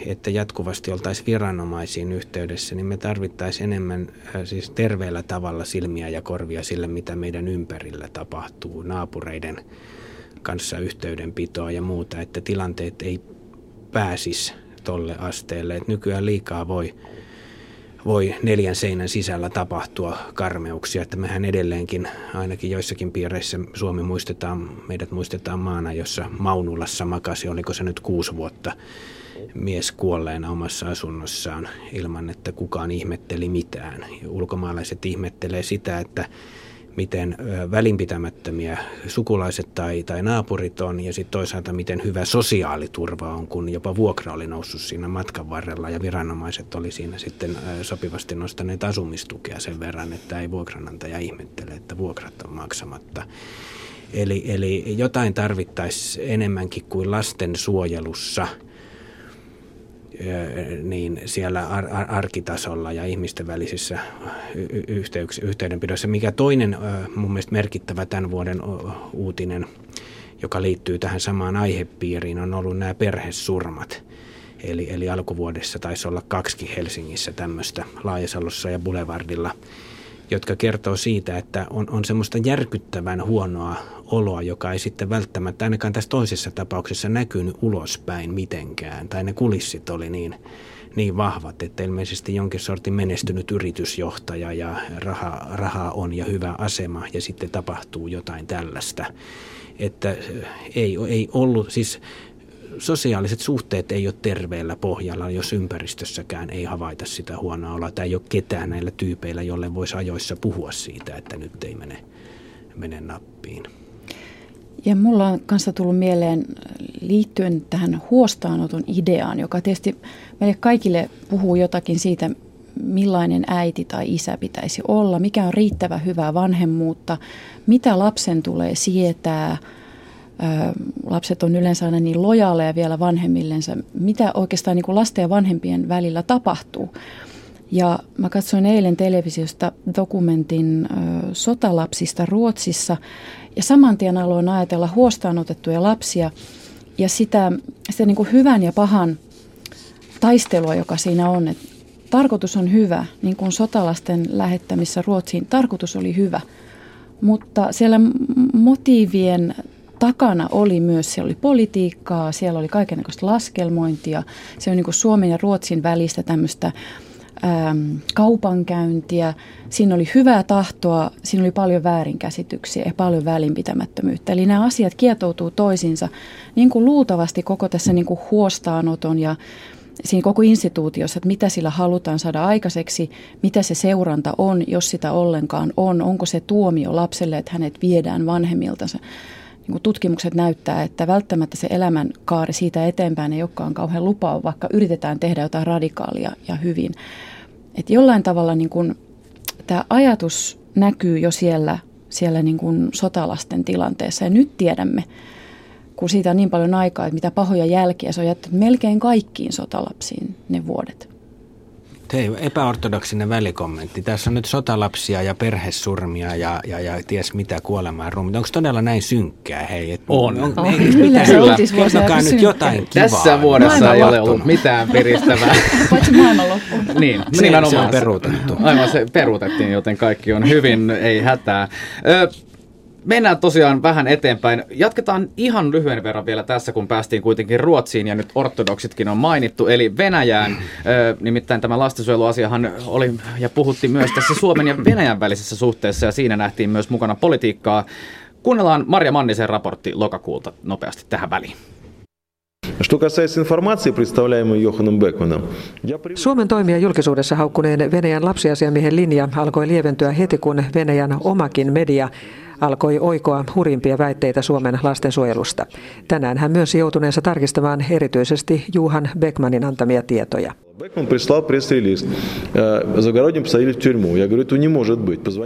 että jatkuvasti oltaisiin viranomaisiin yhteydessä, niin me tarvittaisiin enemmän äh, siis terveellä tavalla silmiä ja korvia sille, mitä meidän ympärillä tapahtuu, naapureiden kanssa yhteydenpitoa ja muuta, että tilanteet ei pääsisi tolle asteelle. Että nykyään liikaa voi voi neljän seinän sisällä tapahtua karmeuksia, että mehän edelleenkin ainakin joissakin piireissä Suomi muistetaan, meidät muistetaan maana, jossa Maunulassa makasi, oliko se nyt kuusi vuotta mies kuolleena omassa asunnossaan ilman, että kukaan ihmetteli mitään. Ulkomaalaiset ihmettelee sitä, että miten välinpitämättömiä sukulaiset tai, tai naapurit on ja sitten toisaalta miten hyvä sosiaaliturva on, kun jopa vuokra oli noussut siinä matkan varrella ja viranomaiset oli siinä sitten sopivasti nostaneet asumistukea sen verran, että ei vuokranantaja ihmettele, että vuokrat on maksamatta. Eli, eli jotain tarvittaisiin enemmänkin kuin lastensuojelussa – niin siellä ar- ar- arkitasolla ja ihmisten välisissä yhteyks- yhteydenpidossa. Mikä toinen mun mielestä merkittävä tämän vuoden uutinen, joka liittyy tähän samaan aihepiiriin, on ollut nämä perhesurmat. Eli, eli alkuvuodessa taisi olla kaksi Helsingissä tämmöistä Laajasalossa ja Boulevardilla – jotka kertoo siitä, että on, on semmoista järkyttävän huonoa oloa, joka ei sitten välttämättä ainakaan tässä toisessa tapauksessa näkynyt ulospäin mitenkään. Tai ne kulissit oli niin, niin vahvat, että ilmeisesti jonkin sortin menestynyt yritysjohtaja ja raha, rahaa on ja hyvä asema ja sitten tapahtuu jotain tällaista. Että ei, ei ollut, siis sosiaaliset suhteet ei ole terveellä pohjalla, jos ympäristössäkään ei havaita sitä huonoa oloa. Tai ei ole ketään näillä tyypeillä, jolle voisi ajoissa puhua siitä, että nyt ei mene, mene nappiin. Ja mulla on kanssa tullut mieleen liittyen tähän huostaanoton ideaan, joka tietysti meille kaikille puhuu jotakin siitä, millainen äiti tai isä pitäisi olla, mikä on riittävä hyvää vanhemmuutta, mitä lapsen tulee sietää – lapset on yleensä aina niin lojaaleja vielä vanhemmillensa, mitä oikeastaan niin kuin lasten ja vanhempien välillä tapahtuu. Ja mä katsoin eilen televisiosta dokumentin ö, sotalapsista Ruotsissa ja saman tien aloin ajatella huostaanotettuja lapsia ja sitä, sitä niin kuin hyvän ja pahan taistelua, joka siinä on. Et tarkoitus on hyvä, niin kuin sotalasten lähettämissä Ruotsiin, tarkoitus oli hyvä, mutta siellä motiivien takana oli myös, siellä oli politiikkaa, siellä oli kaikenlaista laskelmointia, se on niin kuin Suomen ja Ruotsin välistä tämmöistä äm, kaupankäyntiä, siinä oli hyvää tahtoa, siinä oli paljon väärinkäsityksiä ja paljon välinpitämättömyyttä. Eli nämä asiat kietoutuu toisiinsa niin kuin luultavasti koko tässä niin kuin huostaanoton ja siinä koko instituutiossa, että mitä sillä halutaan saada aikaiseksi, mitä se seuranta on, jos sitä ollenkaan on, onko se tuomio lapselle, että hänet viedään vanhemmiltansa niin tutkimukset näyttää, että välttämättä se elämänkaari siitä eteenpäin ei olekaan kauhean lupaa, vaikka yritetään tehdä jotain radikaalia ja hyvin. Että jollain tavalla niin kuin, tämä ajatus näkyy jo siellä, siellä niin kuin sotalasten tilanteessa ja nyt tiedämme, kun siitä on niin paljon aikaa, että mitä pahoja jälkiä se on jättänyt melkein kaikkiin sotalapsiin ne vuodet. Hei, epäortodoksinen välikommentti. Tässä on nyt sotalapsia ja perhesurmia ja, ja, ja ties mitä kuolemaa ruumia. Onko todella näin synkkää? Hei, et, on. on, on. Ei, Kyllä se Kertokaa nyt jotain kivaa. Tässä vuodessa ei ole ollut mitään piristävää. Paitsi maailmanloppu. niin, se, nimenomaan. se on peruutettu. Aivan se peruutettiin, joten kaikki on hyvin, ei hätää. Ö, mennään tosiaan vähän eteenpäin. Jatketaan ihan lyhyen verran vielä tässä, kun päästiin kuitenkin Ruotsiin ja nyt ortodoksitkin on mainittu, eli Venäjään. nimittäin tämä lastensuojeluasiahan oli ja puhuttiin myös tässä Suomen ja Venäjän välisessä suhteessa ja siinä nähtiin myös mukana politiikkaa. Kuunnellaan Maria Mannisen raportti lokakuulta nopeasti tähän väliin. Что касается информации, представляемой Йоханом Бекманом, Suomen toimia julkisuudessa haukkuneen Venäjän lapsiasiamiehen linja alkoi lieventyä heti, kun Venäjän omakin media alkoi oikoa hurimpia väitteitä Suomen lastensuojelusta. Tänään hän myös joutuneensa tarkistamaan erityisesti Juhan Beckmanin antamia tietoja.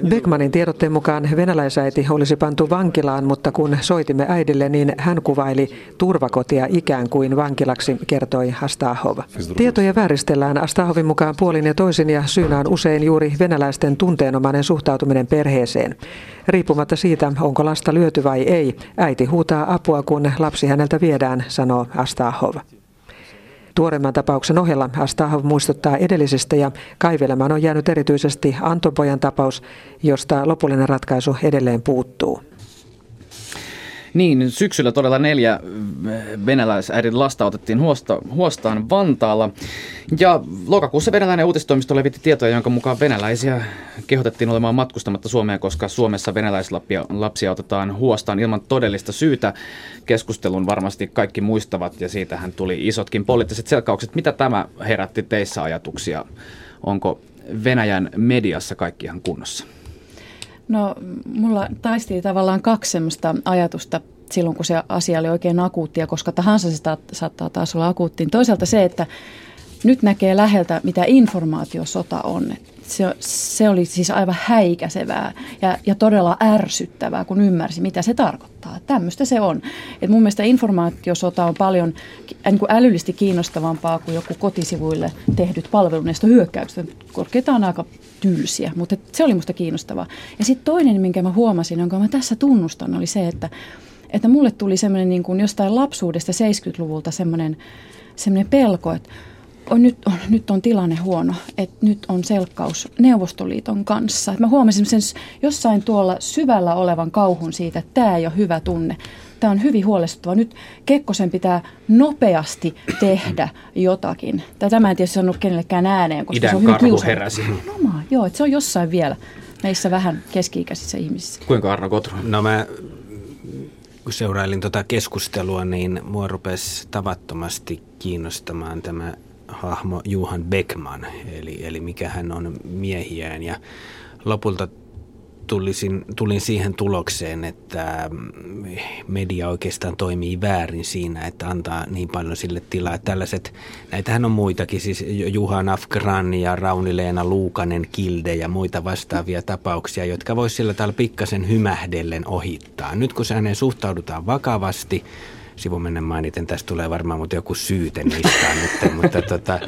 Beckmanin tiedotteen mukaan venäläisäiti olisi pantu vankilaan, mutta kun soitimme äidille, niin hän kuvaili turvakotia ikään kuin vankilaksi, kertoi Astahov. Tietoja vääristellään Astahovin mukaan puolin ja toisin ja syynä on usein juuri venäläisten tunteenomainen suhtautuminen perheeseen. Riippumatta siitä, onko lasta lyöty vai ei, äiti huutaa apua, kun lapsi häneltä viedään, sanoo Astahov. Tuoreimman tapauksen ohella Astahov muistuttaa edellisestä ja kaivelemaan on jäänyt erityisesti Antonpojan tapaus, josta lopullinen ratkaisu edelleen puuttuu. Niin, syksyllä todella neljä äh, venäläisäidin lasta otettiin huosta, huostaan Vantaalla. Ja lokakuussa venäläinen uutistoimisto levitti tietoja, jonka mukaan venäläisiä kehotettiin olemaan matkustamatta Suomeen, koska Suomessa venäläislapsia otetaan huostaan ilman todellista syytä. Keskustelun varmasti kaikki muistavat ja siitähän tuli isotkin poliittiset selkaukset. Mitä tämä herätti teissä ajatuksia? Onko Venäjän mediassa kaikki ihan kunnossa? No mulla taisteli tavallaan kaksi semmoista ajatusta silloin, kun se asia oli oikein akuuttia, koska tahansa se saattaa taas olla akuuttiin. Toisaalta se, että nyt näkee läheltä, mitä informaatiosota on. Se, se oli siis aivan häikäisevää ja, ja todella ärsyttävää, kun ymmärsi, mitä se tarkoittaa. Tämmöistä se on. Et mun mielestä informaatiosota on paljon niin kuin älyllisesti kiinnostavampaa kuin joku kotisivuille tehdyt palvelunestohyökkäykset. Korkeita on aika tylsiä, mutta se oli musta kiinnostavaa. Ja sitten toinen, minkä mä huomasin, jonka mä tässä tunnustan, oli se, että, että mulle tuli semmoinen niin kuin jostain lapsuudesta 70-luvulta semmoinen, semmoinen pelko, että on, nyt, on, nyt on tilanne huono, että nyt on selkkaus Neuvostoliiton kanssa. Et mä huomasin sen jossain tuolla syvällä olevan kauhun siitä, että tämä ei ole hyvä tunne. Tämä on hyvin huolestuttava. Nyt Kekkosen pitää nopeasti tehdä jotakin. Tai tämä en tietysti sanonut kenellekään ääneen, koska Idän se on hyvin karhu heräsi. No, joo, että se on jossain vielä meissä vähän keski-ikäisissä ihmisissä. Kuinka Arno Kotru? No mä kun seurailin tuota keskustelua, niin mua rupesi tavattomasti kiinnostamaan tämä hahmo Juhan Beckman, eli, eli mikä hän on miehiään. Ja lopulta tulisin, tulin siihen tulokseen, että media oikeastaan toimii väärin siinä, että antaa niin paljon sille tilaa. Tällaiset, näitähän on muitakin, siis Juhan Afgran ja Rauni-Leena Luukanen, Kilde ja muita vastaavia tapauksia, jotka voisi sillä tavalla pikkasen hymähdellen ohittaa. Nyt kun hänen suhtaudutaan vakavasti, sivumennen mainiten, tästä tulee varmaan mutta joku syyte niistä nyt, mutta tota,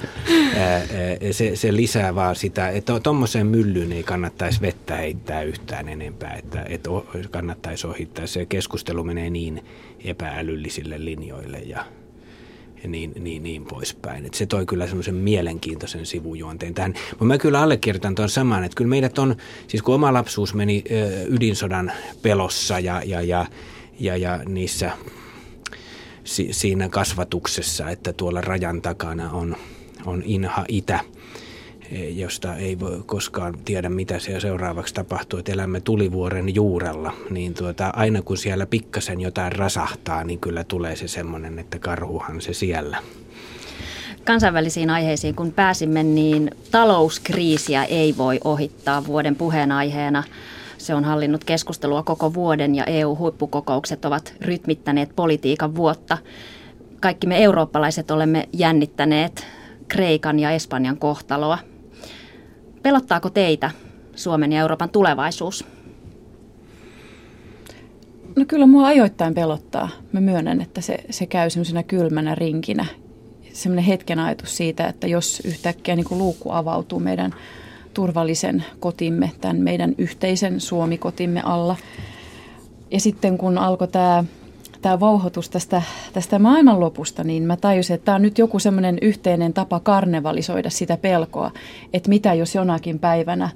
se, se, lisää vaan sitä, että tuommoiseen myllyyn ei kannattaisi vettä heittää yhtään enempää, että, että kannattaisi ohittaa. Se keskustelu menee niin epäälyllisille linjoille ja, ja niin, niin, niin poispäin. Et se toi kyllä semmoisen mielenkiintoisen sivujuonteen tähän. Mutta mä kyllä allekirjoitan tuon saman, että kyllä meidät on, siis kun oma lapsuus meni ö, ydinsodan pelossa ja, ja, ja, ja, ja niissä si, siinä kasvatuksessa, että tuolla rajan takana on, on Inha Itä, e, josta ei voi koskaan tiedä, mitä siellä seuraavaksi tapahtuu, että elämme tulivuoren juurella, niin tuota, aina kun siellä pikkasen jotain rasahtaa, niin kyllä tulee se semmoinen, että karhuhan se siellä. Kansainvälisiin aiheisiin kun pääsimme, niin talouskriisiä ei voi ohittaa vuoden puheenaiheena. Se on hallinnut keskustelua koko vuoden ja EU-huippukokoukset ovat rytmittäneet politiikan vuotta. Kaikki me eurooppalaiset olemme jännittäneet Kreikan ja Espanjan kohtaloa. Pelottaako teitä Suomen ja Euroopan tulevaisuus? No kyllä mua ajoittain pelottaa. Mä myönnän, että se, se käy semmoisena kylmänä rinkinä. Semmoinen hetken ajatus siitä, että jos yhtäkkiä niin kuin luukku avautuu meidän turvallisen kotimme, tämän meidän yhteisen Suomi-kotimme alla. Ja sitten kun alkoi tämä tämä vauhoitus tästä, tästä maailmanlopusta, niin mä tajusin, että tämä on nyt joku semmoinen yhteinen tapa karnevalisoida sitä pelkoa, että mitä jos jonakin päivänä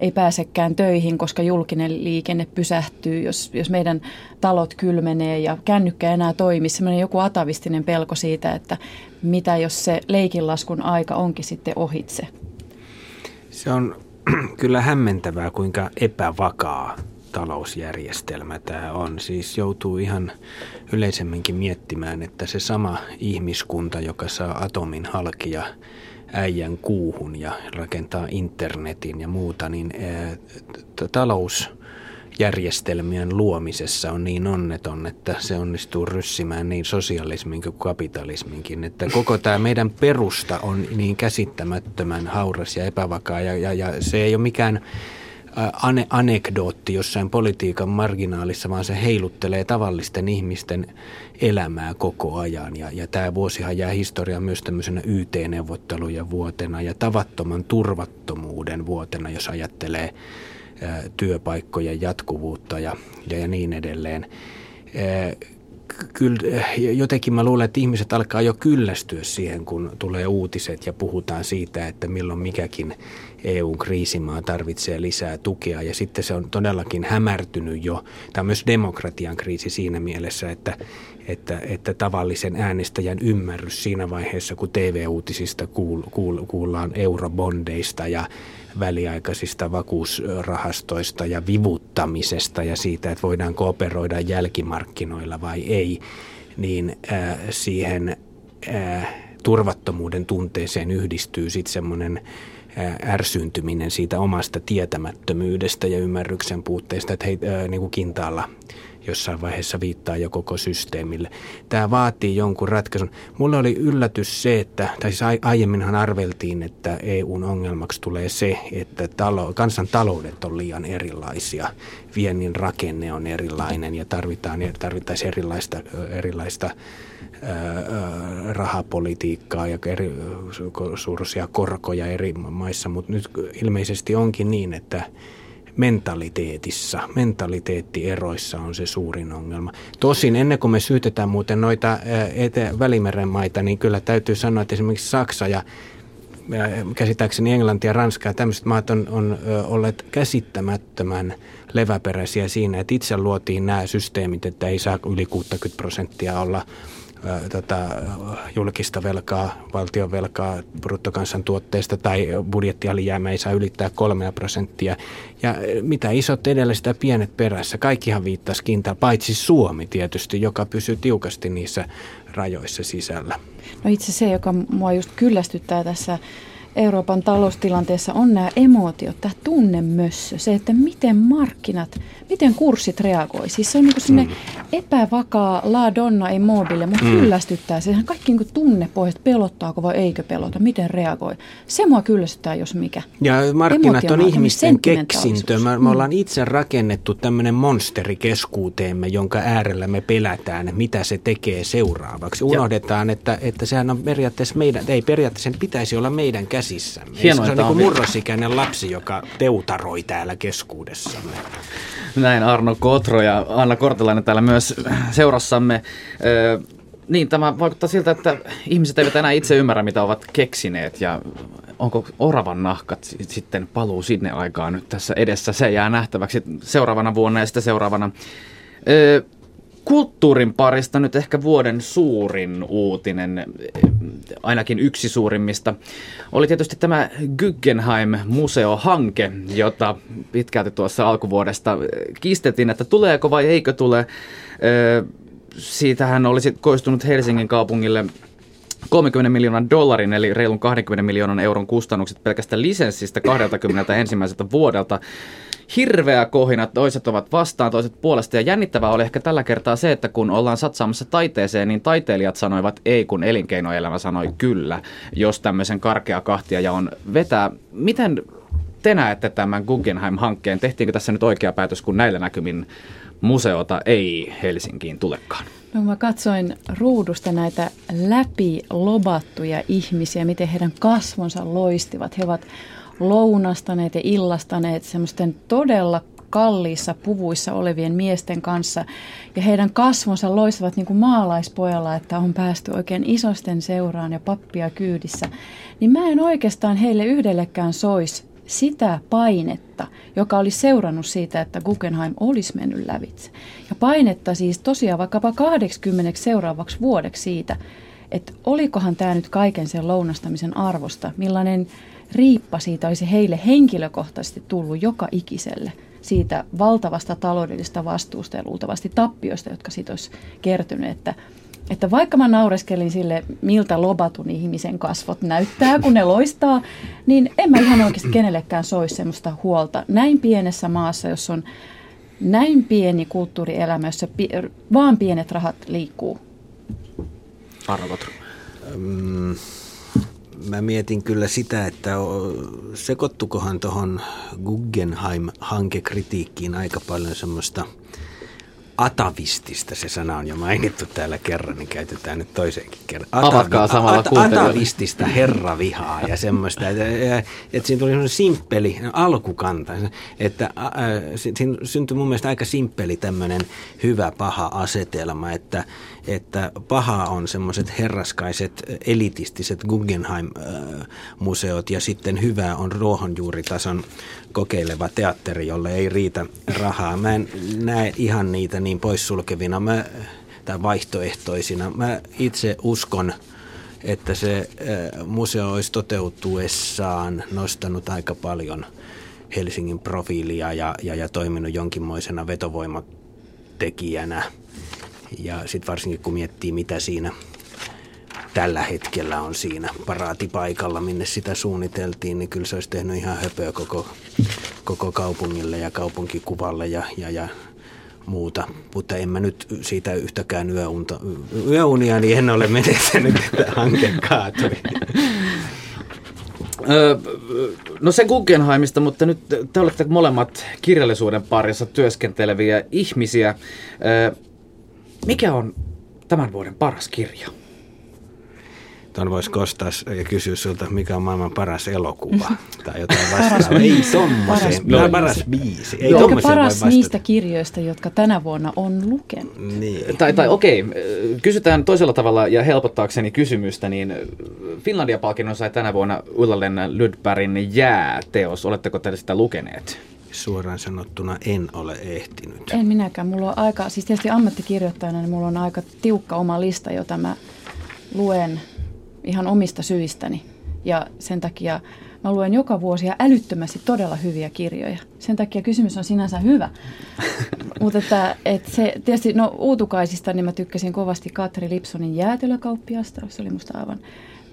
ei pääsekään töihin, koska julkinen liikenne pysähtyy, jos, jos meidän talot kylmenee ja kännykkä enää toimi. Semmoinen joku atavistinen pelko siitä, että mitä jos se leikinlaskun aika onkin sitten ohitse. Se on kyllä hämmentävää, kuinka epävakaa talousjärjestelmä tämä on. Siis joutuu ihan yleisemminkin miettimään, että se sama ihmiskunta, joka saa atomin halki ja äijän kuuhun ja rakentaa internetin ja muuta, niin talous järjestelmien luomisessa on niin onneton, että se onnistuu ryssimään niin sosialismin kuin kapitalisminkin. Että koko tämä meidän perusta on niin käsittämättömän hauras ja epävakaa ja, ja, ja se ei ole mikään ane- anekdootti jossain politiikan marginaalissa, vaan se heiluttelee tavallisten ihmisten elämää koko ajan. Ja, ja tämä vuosihan jää historiaan myös tämmöisenä YT-neuvottelujen vuotena ja tavattoman turvattomuuden vuotena, jos ajattelee työpaikkojen jatkuvuutta ja, ja niin edelleen. Kyllä, jotenkin mä luulen, että ihmiset alkaa jo kyllästyä siihen, kun tulee uutiset ja puhutaan siitä, että milloin mikäkin EU-kriisimaa tarvitsee lisää tukea. Ja sitten se on todellakin hämärtynyt jo. Tämä on myös demokratian kriisi siinä mielessä, että, että, että tavallisen äänestäjän ymmärrys siinä vaiheessa, kun TV-uutisista kuul, kuul, kuullaan eurobondeista ja väliaikaisista vakuusrahastoista ja vivuttamisesta ja siitä, että voidaan kooperoida jälkimarkkinoilla vai ei, niin äh, siihen äh, turvattomuuden tunteeseen yhdistyy sitten semmoinen ärsyyntyminen siitä omasta tietämättömyydestä ja ymmärryksen puutteesta, että hei, äh, niin kuin kintaalla jossain vaiheessa viittaa jo koko systeemille. Tämä vaatii jonkun ratkaisun. Mulle oli yllätys se, että, tai siis aiemminhan arveltiin, että EUn ongelmaksi tulee se, että talo, kansantaloudet on liian erilaisia. Viennin rakenne on erilainen ja tarvitaan, tarvittaisiin erilaista, erilaista rahapolitiikkaa ja eri suuruisia korkoja eri maissa, mutta nyt ilmeisesti onkin niin, että mentaliteetissa, mentaliteettieroissa on se suurin ongelma. Tosin ennen kuin me syytetään muuten noita ete- Välimeren maita, niin kyllä täytyy sanoa, että esimerkiksi Saksa ja käsittääkseni Englanti ja Ranska ja tämmöiset maat on, on olleet käsittämättömän leväperäisiä siinä, että itse luotiin nämä systeemit, että ei saa yli 60 prosenttia olla tota, julkista velkaa, valtion velkaa bruttokansantuotteesta tai budjettialijäämä ei saa ylittää kolmea prosenttia. Ja mitä isot edellä sitä pienet perässä. Kaikkihan viittasi kintaan, paitsi Suomi tietysti, joka pysyy tiukasti niissä rajoissa sisällä. No itse se, joka mua just kyllästyttää tässä Euroopan taloustilanteessa on nämä emotiot, tämä tunnemössö, se, että miten markkinat, miten kurssit reagoi. Siis se on niin kuin mm. epävakaa la donna ei mobile, mutta mm. kyllästyttää. Sehän kaikki niin tunnepohjat, pelottaako vai eikö pelota, miten reagoi. Se mua kyllästyttää, jos mikä. Ja markkinat on ihmisten keksintö. Me, me mm. ollaan itse rakennettu tämmöinen monsteri keskuuteemme, jonka äärellä me pelätään, mitä se tekee seuraavaksi. Unohdetaan, että, että sehän on periaatteessa meidän, ei periaatteessa sen pitäisi olla meidän käsissä käsissämme. Hienoa, se on niin murrosikäinen lapsi, joka teutaroi täällä keskuudessamme. Näin Arno Kotro ja Anna Kortelainen täällä myös seurassamme. niin, tämä vaikuttaa siltä, että ihmiset eivät enää itse ymmärrä, mitä ovat keksineet ja onko oravan nahkat sitten paluu sinne aikaan nyt tässä edessä. Se jää nähtäväksi seuraavana vuonna ja sitten seuraavana. Kulttuurin parista nyt ehkä vuoden suurin uutinen, ainakin yksi suurimmista, oli tietysti tämä Guggenheim-museohanke, jota pitkälti tuossa alkuvuodesta kiistettiin, että tuleeko vai eikö tule. Siitähän olisi koistunut Helsingin kaupungille 30 miljoonan dollarin eli reilun 20 miljoonan euron kustannukset pelkästään lisenssistä 20 ensimmäiseltä vuodelta hirveä kohina, toiset ovat vastaan, toiset puolesta. Ja jännittävää oli ehkä tällä kertaa se, että kun ollaan satsaamassa taiteeseen, niin taiteilijat sanoivat ei, kun elinkeinoelämä sanoi kyllä, jos tämmöisen karkea kahtia ja on vetää. Miten te näette tämän Guggenheim-hankkeen? Tehtiinkö tässä nyt oikea päätös, kun näillä näkymin museota ei Helsinkiin tulekaan? No mä katsoin ruudusta näitä läpi lobattuja ihmisiä, miten heidän kasvonsa loistivat. He ovat lounastaneet ja illastaneet semmoisten todella kalliissa puvuissa olevien miesten kanssa. Ja heidän kasvonsa loistavat niin kuin maalaispojalla, että on päästy oikein isosten seuraan ja pappia kyydissä. Niin mä en oikeastaan heille yhdellekään sois sitä painetta, joka oli seurannut siitä, että Guggenheim olisi mennyt lävitse. Ja painetta siis tosiaan vaikkapa 80 seuraavaksi vuodeksi siitä, että olikohan tämä nyt kaiken sen lounastamisen arvosta, millainen riippa siitä olisi heille henkilökohtaisesti tullut joka ikiselle siitä valtavasta taloudellista vastuusta ja luultavasti tappioista, jotka siitä olisi kertynyt, että että vaikka mä naureskelin sille, miltä lobatun ihmisen kasvot näyttää, kun ne loistaa, niin en mä ihan oikeasti kenellekään soisi semmoista huolta. Näin pienessä maassa, jos on näin pieni kulttuurielämä, jossa pi- vaan pienet rahat liikkuu. Arvot. Mm, mä mietin kyllä sitä, että sekoittukohan tuohon Guggenheim-hankekritiikkiin aika paljon semmoista – atavistista, se sana on jo mainittu täällä kerran, niin käytetään nyt toiseenkin kerran. Avatkaa samalla at, Atavistista herravihaa ja semmoista, että, että siinä tuli semmoinen simppeli alkukanta, että siinä syntyi mun mielestä aika simppeli tämmöinen hyvä paha asetelma, että, että paha on semmoiset herraskaiset elitistiset Guggenheim-museot ja sitten hyvä on ruohonjuuritason kokeileva teatteri, jolle ei riitä rahaa. Mä en näe ihan niitä niin poissulkevina mä, tai vaihtoehtoisina. Mä itse uskon, että se äh, museo olisi toteutuessaan nostanut aika paljon Helsingin profiilia ja, ja, ja toiminut jonkinmoisena vetovoimatekijänä. Ja sitten varsinkin kun miettii, mitä siinä tällä hetkellä on siinä paraatipaikalla, minne sitä suunniteltiin, niin kyllä se olisi tehnyt ihan höpöä koko, koko kaupungille ja kaupunkikuvalle ja, ja, ja muuta. Mutta en mä nyt siitä yhtäkään yöunta, yöunia, niin en ole menettänyt, että hanke kaatui. No se Guggenheimista, mutta nyt te olette molemmat kirjallisuuden parissa työskenteleviä ihmisiä. Mikä on tämän vuoden paras kirja? Tuon voisi kostaa ja kysyä sinulta, mikä on maailman paras elokuva tai jotain vastaavaa. Ei tommoseen. Paras, no, paras biisi. Ei Joo, paras niistä kirjoista, jotka tänä vuonna on lukenut. Niin. Tai, tai okei, kysytään toisella tavalla ja helpottaakseni kysymystä, niin Finlandia-palkinnon sai tänä vuonna Ulla-Lenna Lydbergin Jää-teos. Oletteko te sitä lukeneet? Suoraan sanottuna en ole ehtinyt. En minäkään. Mulla on aika, siis tietysti ammattikirjoittajana, niin mulla on aika tiukka oma lista, jota mä luen ihan omista syistäni. Ja sen takia mä luen joka vuosi ja älyttömästi todella hyviä kirjoja. Sen takia kysymys on sinänsä hyvä. Mutta että, että se, tietysti no uutukaisista niin mä tykkäsin kovasti Katri Lipsonin jäätelökauppiasta. Se oli musta aivan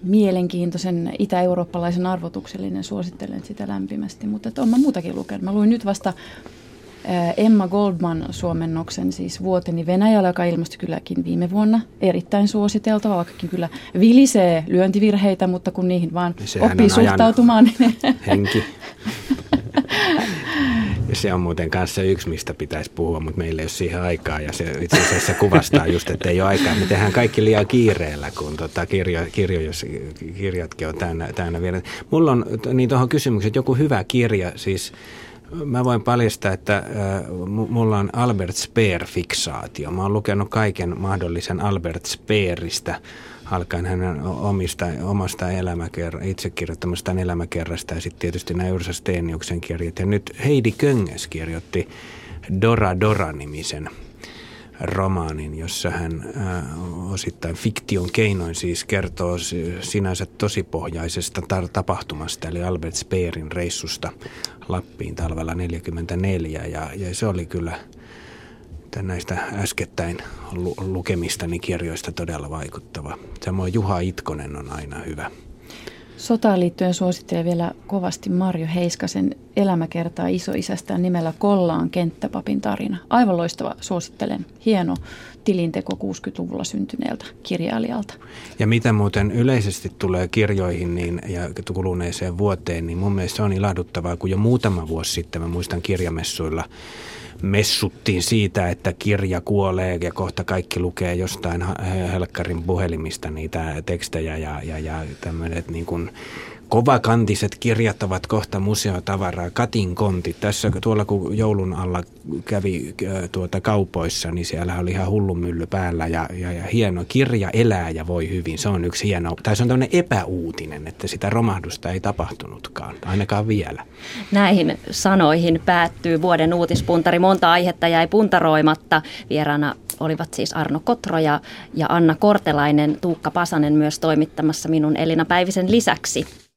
mielenkiintoisen itä-eurooppalaisen arvotuksellinen. Suosittelen sitä lämpimästi. Mutta että on mä muutakin lukenut. Mä luin nyt vasta Emma Goldman suomennoksen siis Vuoteni Venäjällä, joka ilmestyi kylläkin viime vuonna. Erittäin suositeltava, vaikkakin kyllä vilisee lyöntivirheitä, mutta kun niihin vaan Sehän oppii suhtautumaan. Niin... Henki. Se on muuten kanssa yksi, mistä pitäisi puhua, mutta meillä ei ole siihen aikaa. Ja se itse asiassa kuvastaa just, että ei ole aikaa. Me tehdään kaikki liian kiireellä, kun tota kirjo, kirjo, jos kirjatkin on täynnä, täynnä vielä. Mulla on niin tuohon kysymykseen, joku hyvä kirja, siis Mä voin paljastaa, että äh, mulla on Albert Speer-fiksaatio. Mä oon lukenut kaiken mahdollisen Albert Speeristä, alkaen hänen omista, omasta elämäkerra, itse kirjoittamastaan elämäkerrasta ja sitten tietysti nämä Ursa Steniuksen kirjat. Ja nyt Heidi Könges kirjoitti Dora Dora-nimisen romaanin, jossa hän osittain fiktion keinoin siis kertoo sinänsä tosipohjaisesta tapahtumasta, eli Albert Speerin reissusta Lappiin talvella 44 ja, ja se oli kyllä näistä äskettäin lu- lukemistani kirjoista todella vaikuttava. Samoin Juha Itkonen on aina hyvä. Sotaan liittyen suosittelen vielä kovasti Marjo Heiskasen elämäkertaa isoisästään nimellä Kollaan kenttäpapin tarina. Aivan loistava, suosittelen. Hieno tilinteko 60-luvulla syntyneeltä kirjailijalta. Ja mitä muuten yleisesti tulee kirjoihin niin, ja kuluneeseen vuoteen, niin mun mielestä se on ilahduttavaa, kun jo muutama vuosi sitten, mä muistan kirjamessuilla, messuttiin siitä, että kirja kuolee ja kohta kaikki lukee jostain helkkarin puhelimista niitä tekstejä ja, ja, ja tämmöiset niin kuin kovakantiset kirjat ovat kohta museotavaraa. Katin konti. Tässä tuolla kun joulun alla kävi tuota kaupoissa, niin siellä oli ihan hullumylly päällä ja, ja, ja hieno kirja elää ja voi hyvin. Se on yksi hieno, tai se on tämmöinen epäuutinen, että sitä romahdusta ei tapahtunutkaan, ainakaan vielä. Näihin sanoihin päättyy vuoden uutispuntari. Monta aihetta jäi puntaroimatta. Vieraana olivat siis Arno Kotroja ja Anna Kortelainen, Tuukka Pasanen myös toimittamassa minun Elina Päivisen lisäksi.